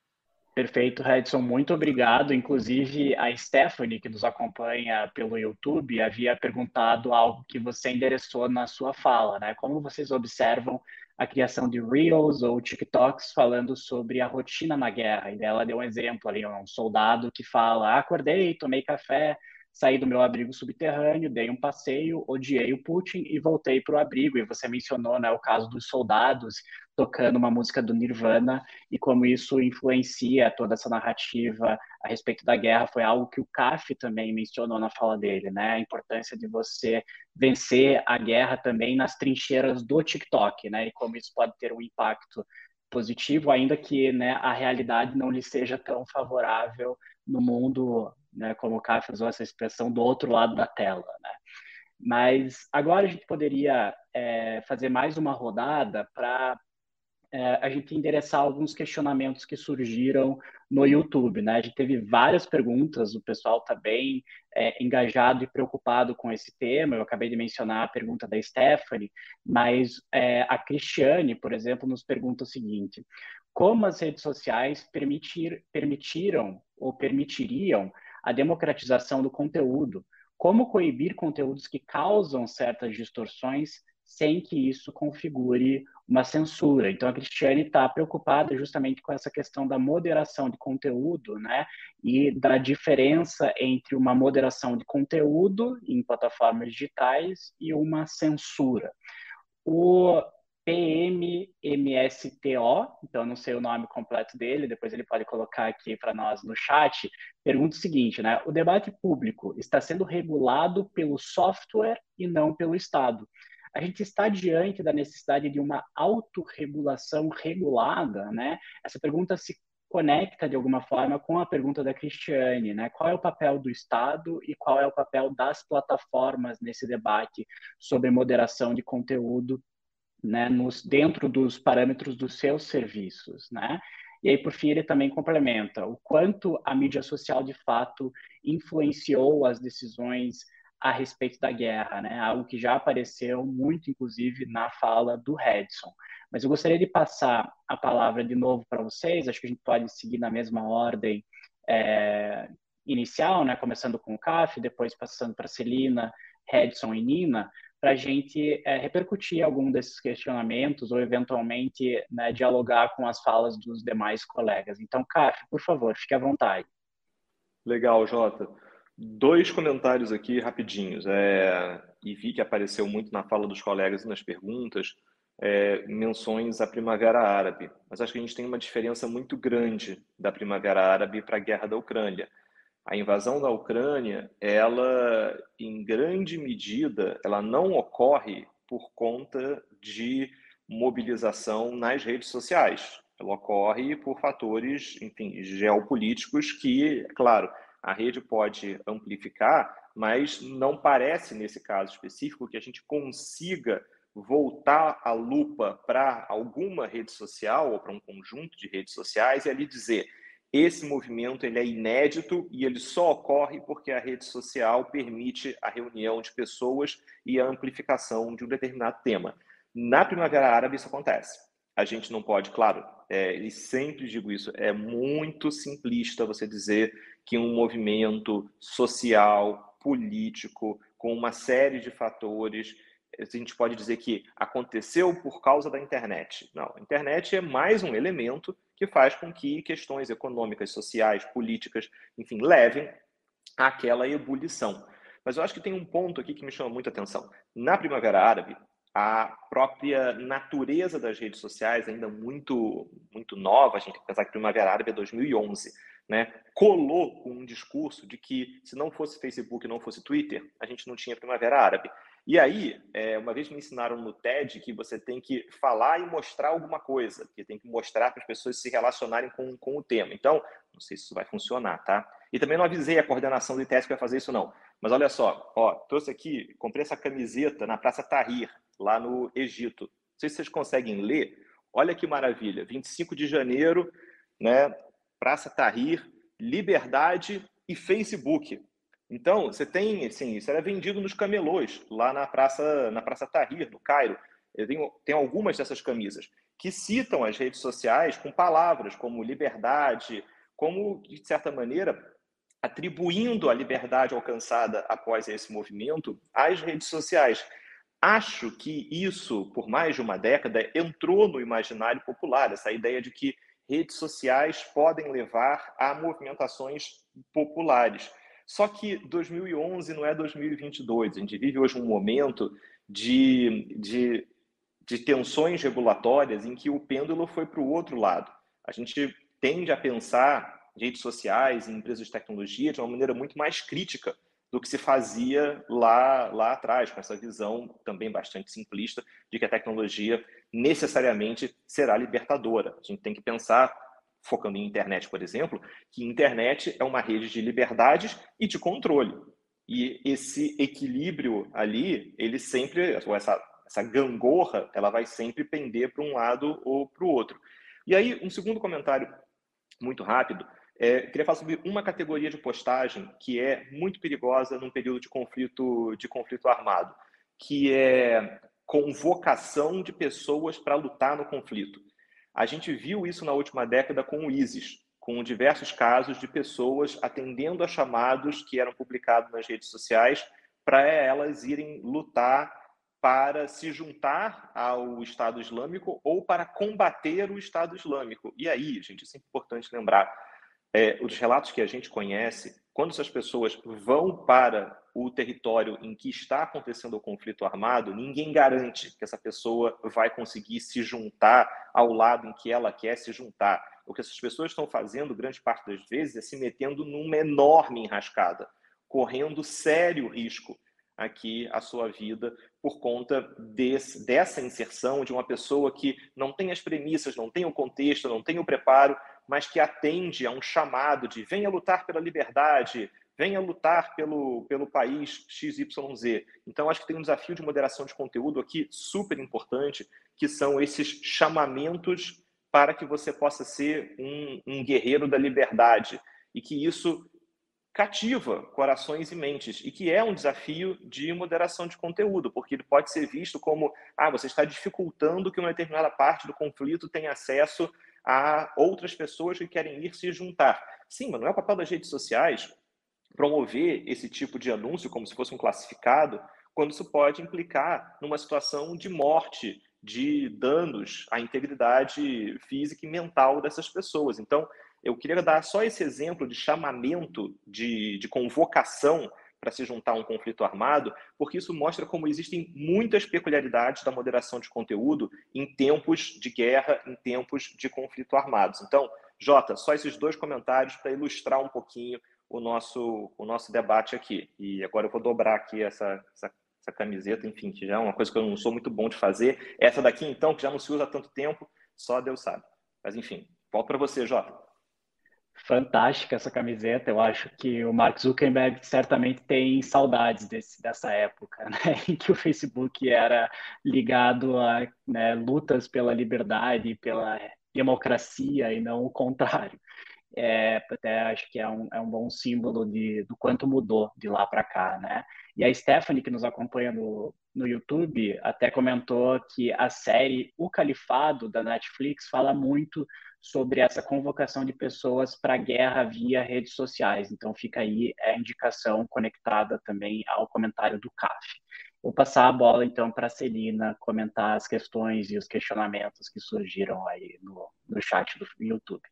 Perfeito, Redson, muito obrigado. Inclusive, a Stephanie, que nos acompanha pelo YouTube, havia perguntado algo que você endereçou na sua fala, né? Como vocês observam a criação de Reels ou TikToks falando sobre a rotina na guerra? E ela deu um exemplo ali, um soldado que fala: ah, acordei, tomei café, saí do meu abrigo subterrâneo, dei um passeio, odiei o Putin e voltei para o abrigo. E você mencionou né, o caso dos soldados tocando uma música do Nirvana e como isso influencia toda essa narrativa a respeito da guerra. Foi algo que o CAF também mencionou na fala dele, né? A importância de você vencer a guerra também nas trincheiras do TikTok, né? E como isso pode ter um impacto positivo, ainda que né, a realidade não lhe seja tão favorável no mundo né, como o Cássio usou essa expressão, do outro lado da tela, né? Mas agora a gente poderia é, fazer mais uma rodada para é, a gente endereçar alguns questionamentos que surgiram no YouTube, né? A gente teve várias perguntas, o pessoal está bem é, engajado e preocupado com esse tema. Eu acabei de mencionar a pergunta da Stephanie, mas é, a Cristiane, por exemplo, nos pergunta o seguinte: como as redes sociais permitir, permitiram ou permitiriam a democratização do conteúdo, como coibir conteúdos que causam certas distorções sem que isso configure uma censura. Então, a Cristiane está preocupada justamente com essa questão da moderação de conteúdo, né? E da diferença entre uma moderação de conteúdo em plataformas digitais e uma censura. O PMMSTO, então não sei o nome completo dele, depois ele pode colocar aqui para nós no chat, pergunta o seguinte, né? O debate público está sendo regulado pelo software e não pelo Estado. A gente está diante da necessidade de uma autorregulação regulada, né? Essa pergunta se conecta de alguma forma com a pergunta da Cristiane, né? Qual é o papel do Estado e qual é o papel das plataformas nesse debate sobre moderação de conteúdo né, nos, dentro dos parâmetros dos seus serviços, né? E aí, por fim, ele também complementa o quanto a mídia social, de fato, influenciou as decisões a respeito da guerra, né? Algo que já apareceu muito, inclusive, na fala do Redson. Mas eu gostaria de passar a palavra de novo para vocês, acho que a gente pode seguir na mesma ordem é, inicial, né? Começando com o CAF, depois passando para Celina, Redson e Nina, para a gente é, repercutir algum desses questionamentos ou, eventualmente, né, dialogar com as falas dos demais colegas. Então, Caf, por favor, fique à vontade. Legal, Jota. Dois comentários aqui rapidinhos. É, e vi que apareceu muito na fala dos colegas e nas perguntas, é, menções à Primavera Árabe. Mas acho que a gente tem uma diferença muito grande da Primavera Árabe para a guerra da Ucrânia a invasão da Ucrânia, ela, em grande medida, ela não ocorre por conta de mobilização nas redes sociais. Ela ocorre por fatores, enfim, geopolíticos que, claro, a rede pode amplificar, mas não parece, nesse caso específico, que a gente consiga voltar a lupa para alguma rede social ou para um conjunto de redes sociais e ali dizer esse movimento ele é inédito e ele só ocorre porque a rede social permite a reunião de pessoas e a amplificação de um determinado tema. Na Primavera Árabe isso acontece. A gente não pode, claro, é, e sempre digo isso, é muito simplista você dizer que um movimento social, político, com uma série de fatores, a gente pode dizer que aconteceu por causa da internet. Não, a internet é mais um elemento que faz com que questões econômicas, sociais, políticas, enfim, levem àquela ebulição. Mas eu acho que tem um ponto aqui que me chama muita atenção. Na Primavera Árabe, a própria natureza das redes sociais, ainda muito muito nova, a gente tem que pensar que Primavera Árabe é 2011, né? colou com um discurso de que se não fosse Facebook, não fosse Twitter, a gente não tinha Primavera Árabe. E aí, é, uma vez me ensinaram no TED que você tem que falar e mostrar alguma coisa, que tem que mostrar para as pessoas se relacionarem com, com o tema. Então, não sei se isso vai funcionar, tá? E também não avisei a coordenação do ITS que vai fazer isso, não. Mas olha só, ó, trouxe aqui, comprei essa camiseta na Praça Tahrir, lá no Egito. Não sei se vocês conseguem ler. Olha que maravilha. 25 de janeiro, né? Praça Tahrir, Liberdade e Facebook. Então, você tem, assim, isso era vendido nos camelôs, lá na Praça, na Praça Tahrir, no Cairo. Eu tenho, tem algumas dessas camisas que citam as redes sociais com palavras como liberdade, como, de certa maneira, atribuindo a liberdade alcançada após esse movimento às redes sociais. Acho que isso, por mais de uma década, entrou no imaginário popular, essa ideia de que redes sociais podem levar a movimentações populares. Só que 2011 não é 2022. A gente vive hoje um momento de, de, de tensões regulatórias em que o pêndulo foi para o outro lado. A gente tende a pensar redes sociais empresas de tecnologia de uma maneira muito mais crítica do que se fazia lá, lá atrás, com essa visão também bastante simplista de que a tecnologia necessariamente será libertadora. A gente tem que pensar, focando em internet, por exemplo, que internet é uma rede de liberdades e de controle. E esse equilíbrio ali, ele sempre, essa, essa gangorra, ela vai sempre pender para um lado ou para o outro. E aí, um segundo comentário muito rápido é, queria falar sobre uma categoria de postagem que é muito perigosa num período de conflito, de conflito armado, que é convocação de pessoas para lutar no conflito. A gente viu isso na última década com o ISIS, com diversos casos de pessoas atendendo a chamados que eram publicados nas redes sociais para elas irem lutar para se juntar ao Estado Islâmico ou para combater o Estado Islâmico. E aí, gente, isso é importante lembrar é, os relatos que a gente conhece, quando essas pessoas vão para o território em que está acontecendo o conflito armado, ninguém garante que essa pessoa vai conseguir se juntar ao lado em que ela quer se juntar. O que essas pessoas estão fazendo, grande parte das vezes, é se metendo numa enorme enrascada, correndo sério risco aqui a sua vida por conta desse, dessa inserção de uma pessoa que não tem as premissas, não tem o contexto, não tem o preparo mas que atende a um chamado de venha lutar pela liberdade, venha lutar pelo, pelo país XYZ. Então, acho que tem um desafio de moderação de conteúdo aqui super importante, que são esses chamamentos para que você possa ser um, um guerreiro da liberdade e que isso cativa corações e mentes e que é um desafio de moderação de conteúdo, porque ele pode ser visto como ah, você está dificultando que uma determinada parte do conflito tenha acesso a outras pessoas que querem ir se juntar. Sim, mas não é o papel das redes sociais promover esse tipo de anúncio como se fosse um classificado, quando isso pode implicar numa situação de morte, de danos à integridade física e mental dessas pessoas. Então, eu queria dar só esse exemplo de chamamento, de, de convocação para se juntar a um conflito armado, porque isso mostra como existem muitas peculiaridades da moderação de conteúdo em tempos de guerra, em tempos de conflito armados. Então, Jota, só esses dois comentários para ilustrar um pouquinho o nosso, o nosso debate aqui. E agora eu vou dobrar aqui essa, essa, essa camiseta, enfim, que já é uma coisa que eu não sou muito bom de fazer. Essa daqui, então, que já não se usa há tanto tempo, só Deus sabe. Mas enfim, volto para você, Jota. Fantástica essa camiseta. Eu acho que o Mark Zuckerberg certamente tem saudades desse, dessa época, (laughs) né? em que o Facebook era ligado a né, lutas pela liberdade, pela democracia e não o contrário. É, até acho que é um, é um bom símbolo de, do quanto mudou de lá para cá, né? E a Stephanie, que nos acompanha no, no YouTube, até comentou que a série O Califado, da Netflix, fala muito sobre essa convocação de pessoas para a guerra via redes sociais. Então fica aí a indicação conectada também ao comentário do CAF. Vou passar a bola então para a Celina comentar as questões e os questionamentos que surgiram aí no, no chat do YouTube.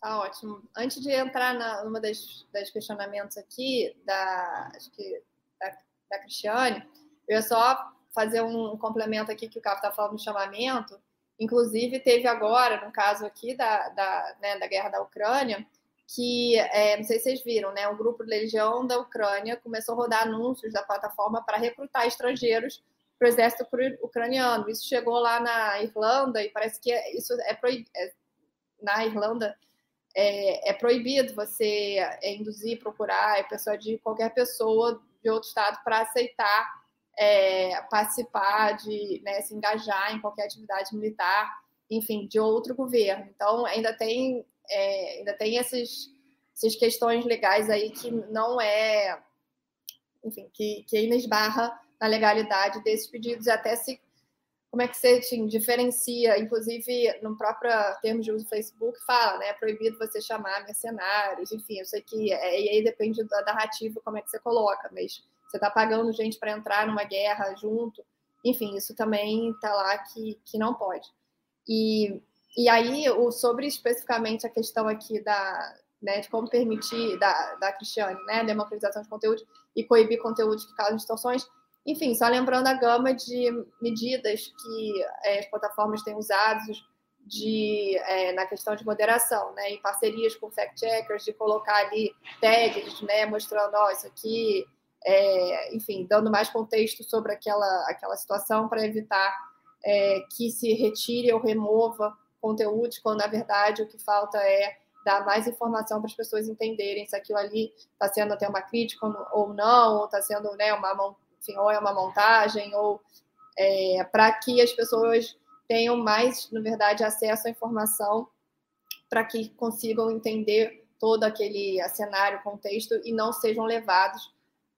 Tá ótimo. Antes de entrar na, numa das, das questionamentos aqui da acho que da, da Cristiane, eu ia só fazer um complemento aqui que o Caio está falando no chamamento Inclusive, teve agora, no caso aqui da, da, né, da guerra da Ucrânia, que, é, não sei se vocês viram, né, o grupo Legião da Ucrânia começou a rodar anúncios da plataforma para recrutar estrangeiros para o exército ucraniano. Isso chegou lá na Irlanda e parece que isso é, proibido. É, na Irlanda é, é, proibido você é, induzir, procurar, persuadir qualquer pessoa de outro estado para aceitar é, participar de né, se engajar em qualquer atividade militar, enfim, de outro governo. Então, ainda tem, é, ainda tem esses, essas questões legais aí que não é, enfim, que, que ainda esbarra na legalidade desses pedidos, até se como é que você assim, diferencia, inclusive no próprio termo de uso do Facebook fala, né, é proibido você chamar mercenários, enfim, eu sei que é, e aí depende da narrativa como é que você coloca, mas você está pagando gente para entrar numa guerra junto, enfim, isso também está lá que, que não pode. E, e aí, o, sobre especificamente a questão aqui da, né, de como permitir, da, da Cristiane, né, democratização de conteúdo e coibir conteúdos que causam distorções, enfim, só lembrando a gama de medidas que é, as plataformas têm usado de, é, na questão de moderação, né, em parcerias com fact-checkers, de colocar ali tags, né, mostrando, ó, isso aqui é, enfim, dando mais contexto sobre aquela, aquela situação para evitar é, que se retire ou remova conteúdos, quando na verdade o que falta é dar mais informação para as pessoas entenderem se aquilo ali está sendo até uma crítica ou não, ou está sendo né, uma, enfim, ou é uma montagem, ou é, para que as pessoas tenham mais, na verdade, acesso à informação para que consigam entender todo aquele cenário, contexto e não sejam levados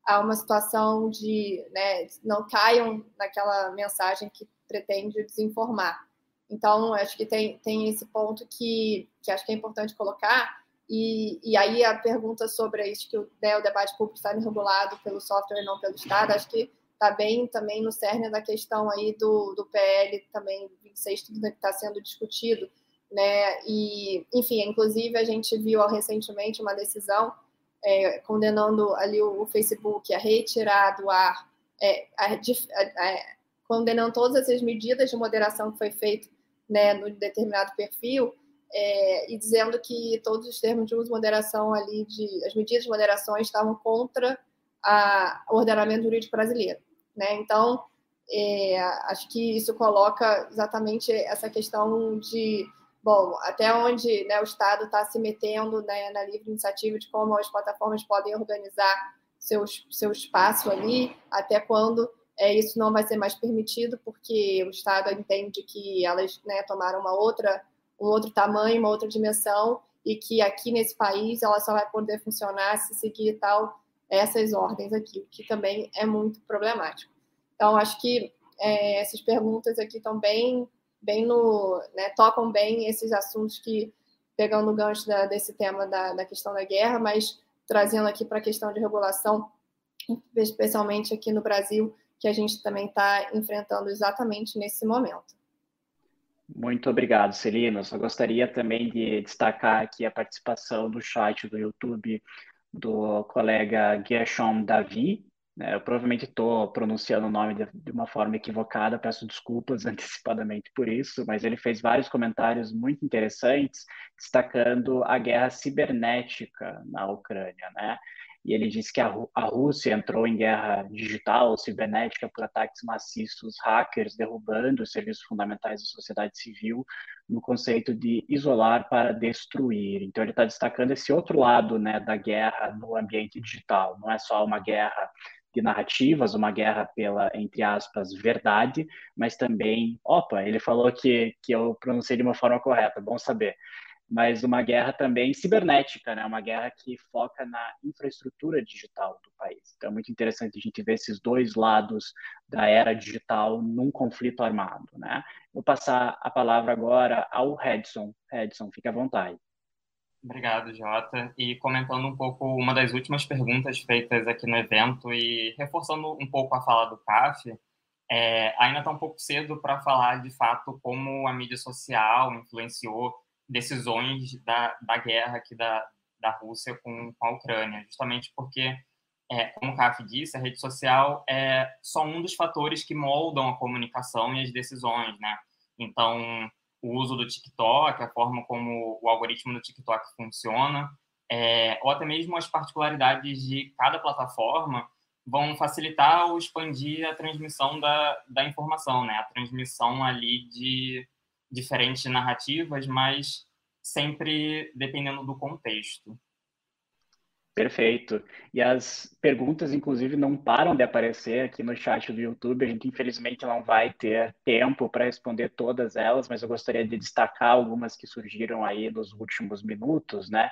a uma situação de né, não caiam naquela mensagem que pretende desinformar. Então, acho que tem, tem esse ponto que, que acho que é importante colocar. E, e aí a pergunta sobre isso, que né, o debate público está regulado pelo software e não pelo Estado, acho que está bem também no cerne da questão aí do, do PL também 26, tudo que está sendo discutido. Né? E, enfim, inclusive a gente viu recentemente uma decisão é, condenando ali o, o, Facebook a retirar do ar, é, a, a, é, condenando todas essas medidas de moderação que foi feito né, no determinado perfil, é, e dizendo que todos os termos de uso e moderação ali, de, as medidas de moderação estavam contra a, o ordenamento jurídico brasileiro. Né? Então, é, acho que isso coloca exatamente essa questão de bom, até onde né, o Estado está se metendo né, na livre iniciativa de como as plataformas podem organizar seus, seu espaço ali, até quando é, isso não vai ser mais permitido, porque o Estado entende que elas né, tomaram uma outra, um outro tamanho, uma outra dimensão, e que aqui nesse país ela só vai poder funcionar se seguir tal essas ordens aqui, o que também é muito problemático. Então, acho que é, essas perguntas aqui estão bem bem no, né, tocam bem esses assuntos que pegando o gancho da, desse tema da, da questão da guerra, mas trazendo aqui para a questão de regulação, especialmente aqui no Brasil, que a gente também está enfrentando exatamente nesse momento. Muito obrigado, Celina. Só gostaria também de destacar aqui a participação do chat do YouTube do colega Gershon Davi, né? Eu provavelmente estou pronunciando o nome de, de, uma forma equivocada, peço desculpas (laughs) antecipadamente por isso, mas ele fez vários comentários muito interessantes, destacando a guerra cibernética na Ucrânia. Né? E ele disse que a, a Rússia entrou em guerra digital, cibernética, por ataques maciços, hackers derrubando os serviços fundamentais da sociedade civil, no conceito de isolar para destruir. Então, ele está destacando esse outro lado né, da guerra no ambiente digital. Não é só uma guerra de narrativas, uma guerra pela, entre aspas, verdade, mas também, opa, ele falou que, que eu pronunciei de uma forma correta, bom saber mas uma guerra também cibernética, né? Uma guerra que foca na infraestrutura digital do país. Então é muito interessante a gente ver esses dois lados da era digital num conflito armado, né? Vou passar a palavra agora ao Redson. Redson, fique à vontade. Obrigado, Jota. E comentando um pouco uma das últimas perguntas feitas aqui no evento e reforçando um pouco a fala do CAF, é, ainda está um pouco cedo para falar de fato como a mídia social influenciou decisões da, da guerra aqui da, da Rússia com, com a Ucrânia, justamente porque, é, como o CAF disse, a rede social é só um dos fatores que moldam a comunicação e as decisões, né? Então, o uso do TikTok, a forma como o algoritmo do TikTok funciona, é, ou até mesmo as particularidades de cada plataforma vão facilitar ou expandir a transmissão da, da informação, né? A transmissão ali de diferentes narrativas, mas sempre dependendo do contexto. Perfeito. E as perguntas, inclusive, não param de aparecer aqui no chat do YouTube. A gente, infelizmente, não vai ter tempo para responder todas elas, mas eu gostaria de destacar algumas que surgiram aí nos últimos minutos, né?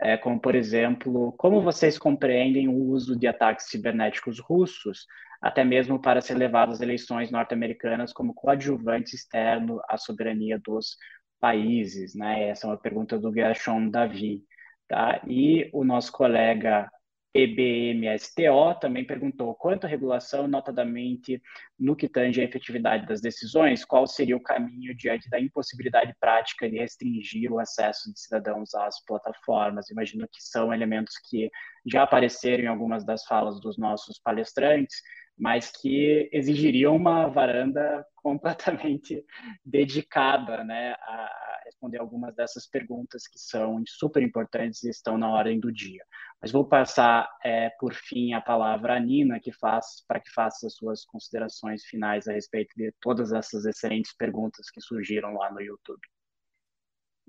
É, como, por exemplo, como vocês compreendem o uso de ataques cibernéticos russos, até mesmo para ser levado às eleições norte-americanas como coadjuvante externo à soberania dos países? Né? Essa é uma pergunta do Gershon Davi. Tá? E o nosso colega EBMSTO também perguntou quanto à regulação, notadamente no que tange a efetividade das decisões, qual seria o caminho diante da impossibilidade prática de restringir o acesso de cidadãos às plataformas. Imagino que são elementos que já apareceram em algumas das falas dos nossos palestrantes, mas que exigiriam uma varanda (laughs) completamente dedicada né, a responder algumas dessas perguntas que são super importantes e estão na ordem do dia. Mas vou passar, é, por fim, a palavra à Nina, que faz, para que faça as suas considerações finais a respeito de todas essas excelentes perguntas que surgiram lá no YouTube.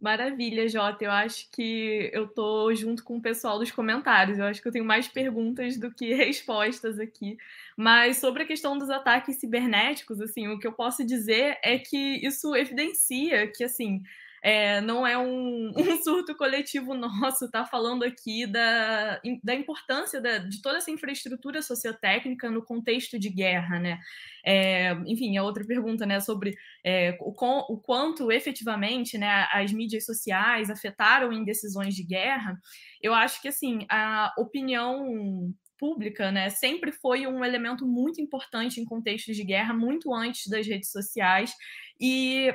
Maravilha, Jota. Eu acho que eu tô junto com o pessoal dos comentários. Eu acho que eu tenho mais perguntas do que (laughs) respostas aqui. Mas sobre a questão dos ataques cibernéticos, assim, o que eu posso dizer é que isso evidencia que, assim, é, não é um, (laughs) um, surto coletivo nosso, tá falando aqui da, da importância da, de toda essa infraestrutura sociotécnica no contexto de guerra, né? É, enfim, a outra pergunta, né, sobre é, o, o, quanto efetivamente, né, as mídias sociais afetaram em decisões de guerra. Eu acho que assim a opinião pública, né, sempre foi um elemento muito importante em contextos de guerra, muito antes das redes sociais. E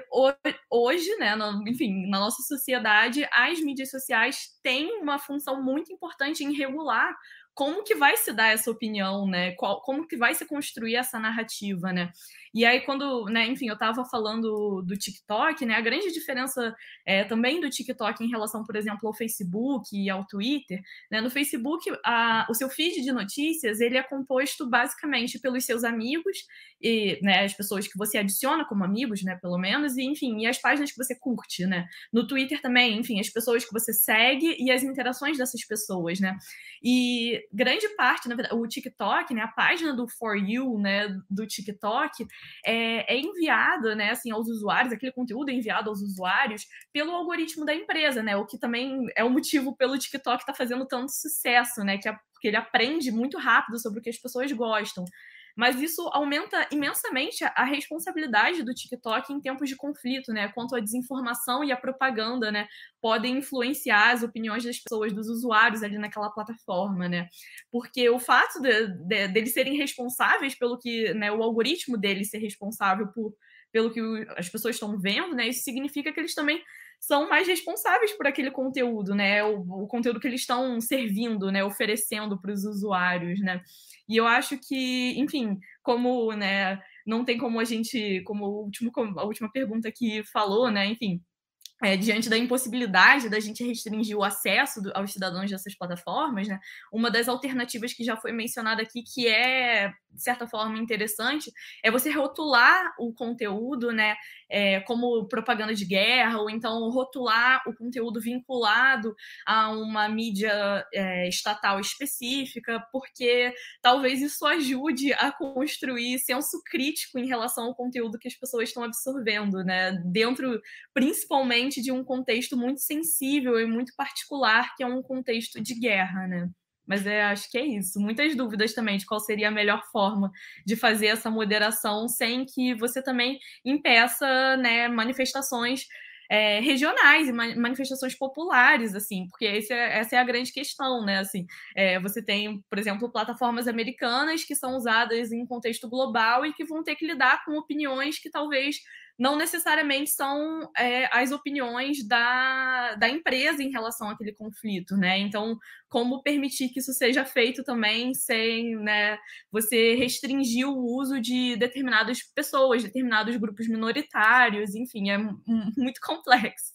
hoje, né, no, enfim, na nossa sociedade, as mídias sociais têm uma função muito importante em regular como que vai se dar essa opinião, né? Qual, como que vai se construir essa narrativa, né? E aí, quando, né, enfim, eu estava falando do TikTok, né? A grande diferença é, também do TikTok em relação, por exemplo, ao Facebook e ao Twitter, né? No Facebook, a, o seu feed de notícias, ele é composto basicamente pelos seus amigos e, né, as pessoas que você adiciona como amigos, né, pelo menos, e, enfim, e as páginas que você curte, né? No Twitter também, enfim, as pessoas que você segue e as interações dessas pessoas, né? E grande parte, na verdade, o TikTok, né, a página do For You, né, do TikTok, é, é enviado, né, assim, aos usuários, aquele conteúdo é enviado aos usuários pelo algoritmo da empresa, né, o que também é o motivo pelo TikTok estar tá fazendo tanto sucesso, né, que é porque ele aprende muito rápido sobre o que as pessoas gostam mas isso aumenta imensamente a responsabilidade do TikTok em tempos de conflito, né? Quanto a desinformação e a propaganda, né? Podem influenciar as opiniões das pessoas, dos usuários ali naquela plataforma, né? Porque o fato de, de, deles serem responsáveis pelo que, né? O algoritmo deles ser responsável por, pelo que as pessoas estão vendo, né? Isso significa que eles também são mais responsáveis por aquele conteúdo, né? O, o conteúdo que eles estão servindo, né? Oferecendo para os usuários, né? E eu acho que, enfim, como, né? Não tem como a gente, como, último, a última pergunta que falou, né? Enfim, é, diante da impossibilidade da gente restringir o acesso do, aos cidadãos dessas plataformas, né, uma das alternativas que já foi mencionada aqui, que é, de certa forma, interessante, é você rotular o conteúdo né, é, como propaganda de guerra, ou então rotular o conteúdo vinculado a uma mídia é, estatal específica, porque talvez isso ajude a construir senso crítico em relação ao conteúdo que as pessoas estão absorvendo, né, dentro, principalmente de um contexto muito sensível e muito particular, que é um contexto de guerra, né? Mas é, acho que é isso. Muitas dúvidas também de qual seria a melhor forma de fazer essa moderação sem que você também impeça né, manifestações é, regionais e manifestações populares, assim, porque é, essa é a grande questão, né? Assim, é, você tem, por exemplo, plataformas americanas que são usadas em contexto global e que vão ter que lidar com opiniões que talvez não necessariamente são é, as opiniões da, da empresa em relação àquele conflito, né? Então, como permitir que isso seja feito também sem né, você restringir o uso de determinadas pessoas, determinados grupos minoritários, enfim, é muito (laughs) complexo.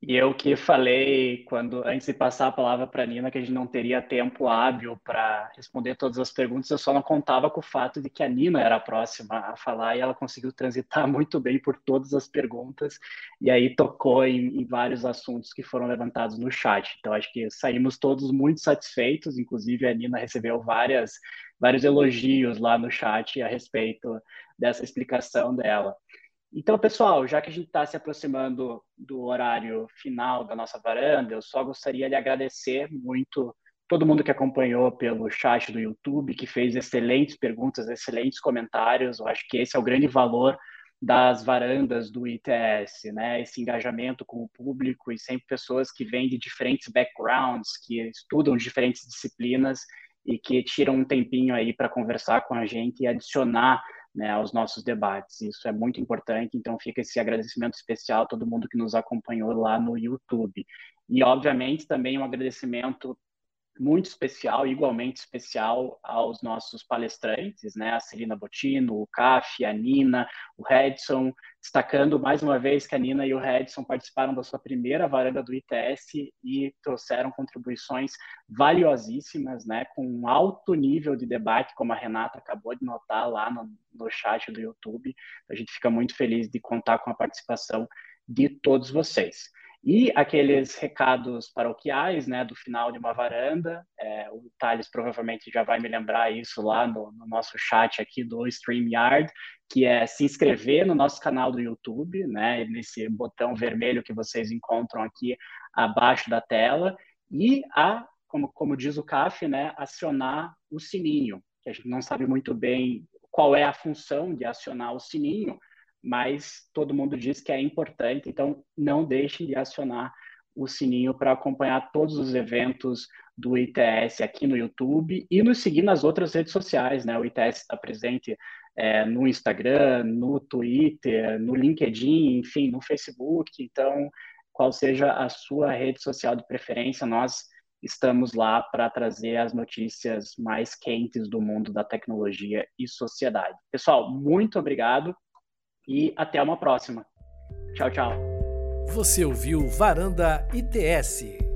E eu que falei quando antes de passar a palavra para Nina que a gente não teria tempo hábil para responder todas as perguntas, eu só não contava com o fato de que a Nina era a próxima a falar e ela conseguiu transitar (laughs) muito bem por todas as perguntas e aí tocou em, em vários assuntos que foram levantados no chat. Então acho que saímos todos muito satisfeitos, inclusive a Nina recebeu várias vários elogios lá no chat a respeito dessa explicação dela. Então, pessoal, já que a gente está se aproximando do horário final da nossa varanda, eu só gostaria de agradecer muito todo mundo que acompanhou pelo chat do YouTube, que fez excelentes perguntas, excelentes comentários. Eu acho que esse é o grande valor das varandas do ITS, né? Esse engajamento com o público e sempre pessoas que vêm de diferentes backgrounds, que estudam diferentes disciplinas e que tiram um tempinho aí para conversar com a gente e adicionar né, aos nossos debates. Isso é muito importante, então fica esse agradecimento especial a todo mundo que nos acompanhou lá no YouTube. E, obviamente, também um agradecimento muito especial, igualmente especial aos nossos palestrantes, né? A Celina Botino, o Caf, a Nina, o Redson, destacando mais uma vez que a Nina e o Redson participaram da sua primeira varanda do ITS e trouxeram contribuições valiosíssimas, né? Com um alto nível de debate, como a Renata acabou de notar lá no, no chat do YouTube. A gente fica muito feliz de contar com a participação de todos vocês. E aqueles recados paroquiais, né, do final de uma varanda, é, o Thales provavelmente já vai me lembrar isso lá no, no, nosso chat aqui do StreamYard, que é se inscrever no nosso canal do YouTube, né, nesse botão vermelho que vocês encontram aqui abaixo da tela, e a, como, como diz o CAF, né, acionar o sininho, que a gente não sabe muito bem qual é a função de acionar o sininho, mas todo mundo diz que é importante, então não deixem de acionar o sininho para acompanhar todos os eventos do ITS aqui no YouTube e nos seguir nas outras redes sociais, né? O ITS está presente é, no Instagram, no Twitter, no LinkedIn, enfim, no Facebook. Então, qual seja a sua rede social de preferência, nós estamos lá para trazer as notícias mais quentes do mundo da tecnologia e sociedade. Pessoal, muito obrigado e até uma próxima. Tchau, tchau. Você ouviu Varanda ITS.